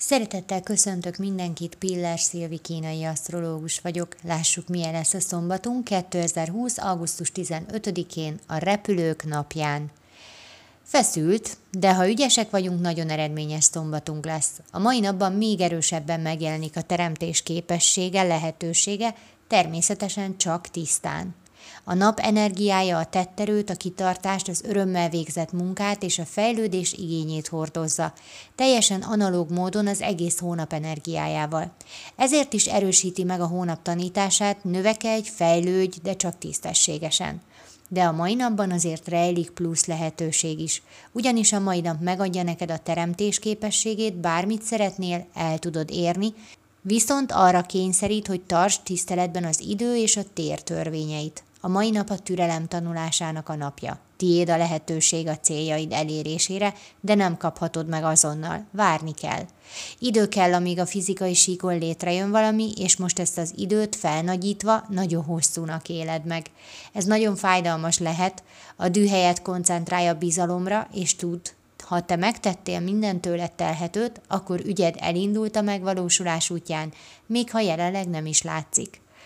Szeretettel köszöntök mindenkit, Piller Szilvi kínai asztrológus vagyok. Lássuk, milyen lesz a szombatunk 2020. augusztus 15-én, a repülők napján. Feszült, de ha ügyesek vagyunk, nagyon eredményes szombatunk lesz. A mai napban még erősebben megjelenik a teremtés képessége, lehetősége, természetesen csak tisztán. A nap energiája a tetterőt, a kitartást, az örömmel végzett munkát és a fejlődés igényét hordozza, teljesen analóg módon az egész hónap energiájával. Ezért is erősíti meg a hónap tanítását, növekedj, fejlődj, de csak tisztességesen. De a mai napban azért rejlik plusz lehetőség is, ugyanis a mai nap megadja neked a teremtés képességét, bármit szeretnél, el tudod érni, viszont arra kényszerít, hogy tartsd tiszteletben az idő és a tér törvényeit. A mai nap a türelem tanulásának a napja. Tiéd a lehetőség a céljaid elérésére, de nem kaphatod meg azonnal. Várni kell. Idő kell, amíg a fizikai síkon létrejön valami, és most ezt az időt felnagyítva nagyon hosszúnak éled meg. Ez nagyon fájdalmas lehet, a dű helyet koncentrálja bizalomra, és tud, ha te megtettél minden tőled telhetőt, akkor ügyed elindult a megvalósulás útján, még ha jelenleg nem is látszik.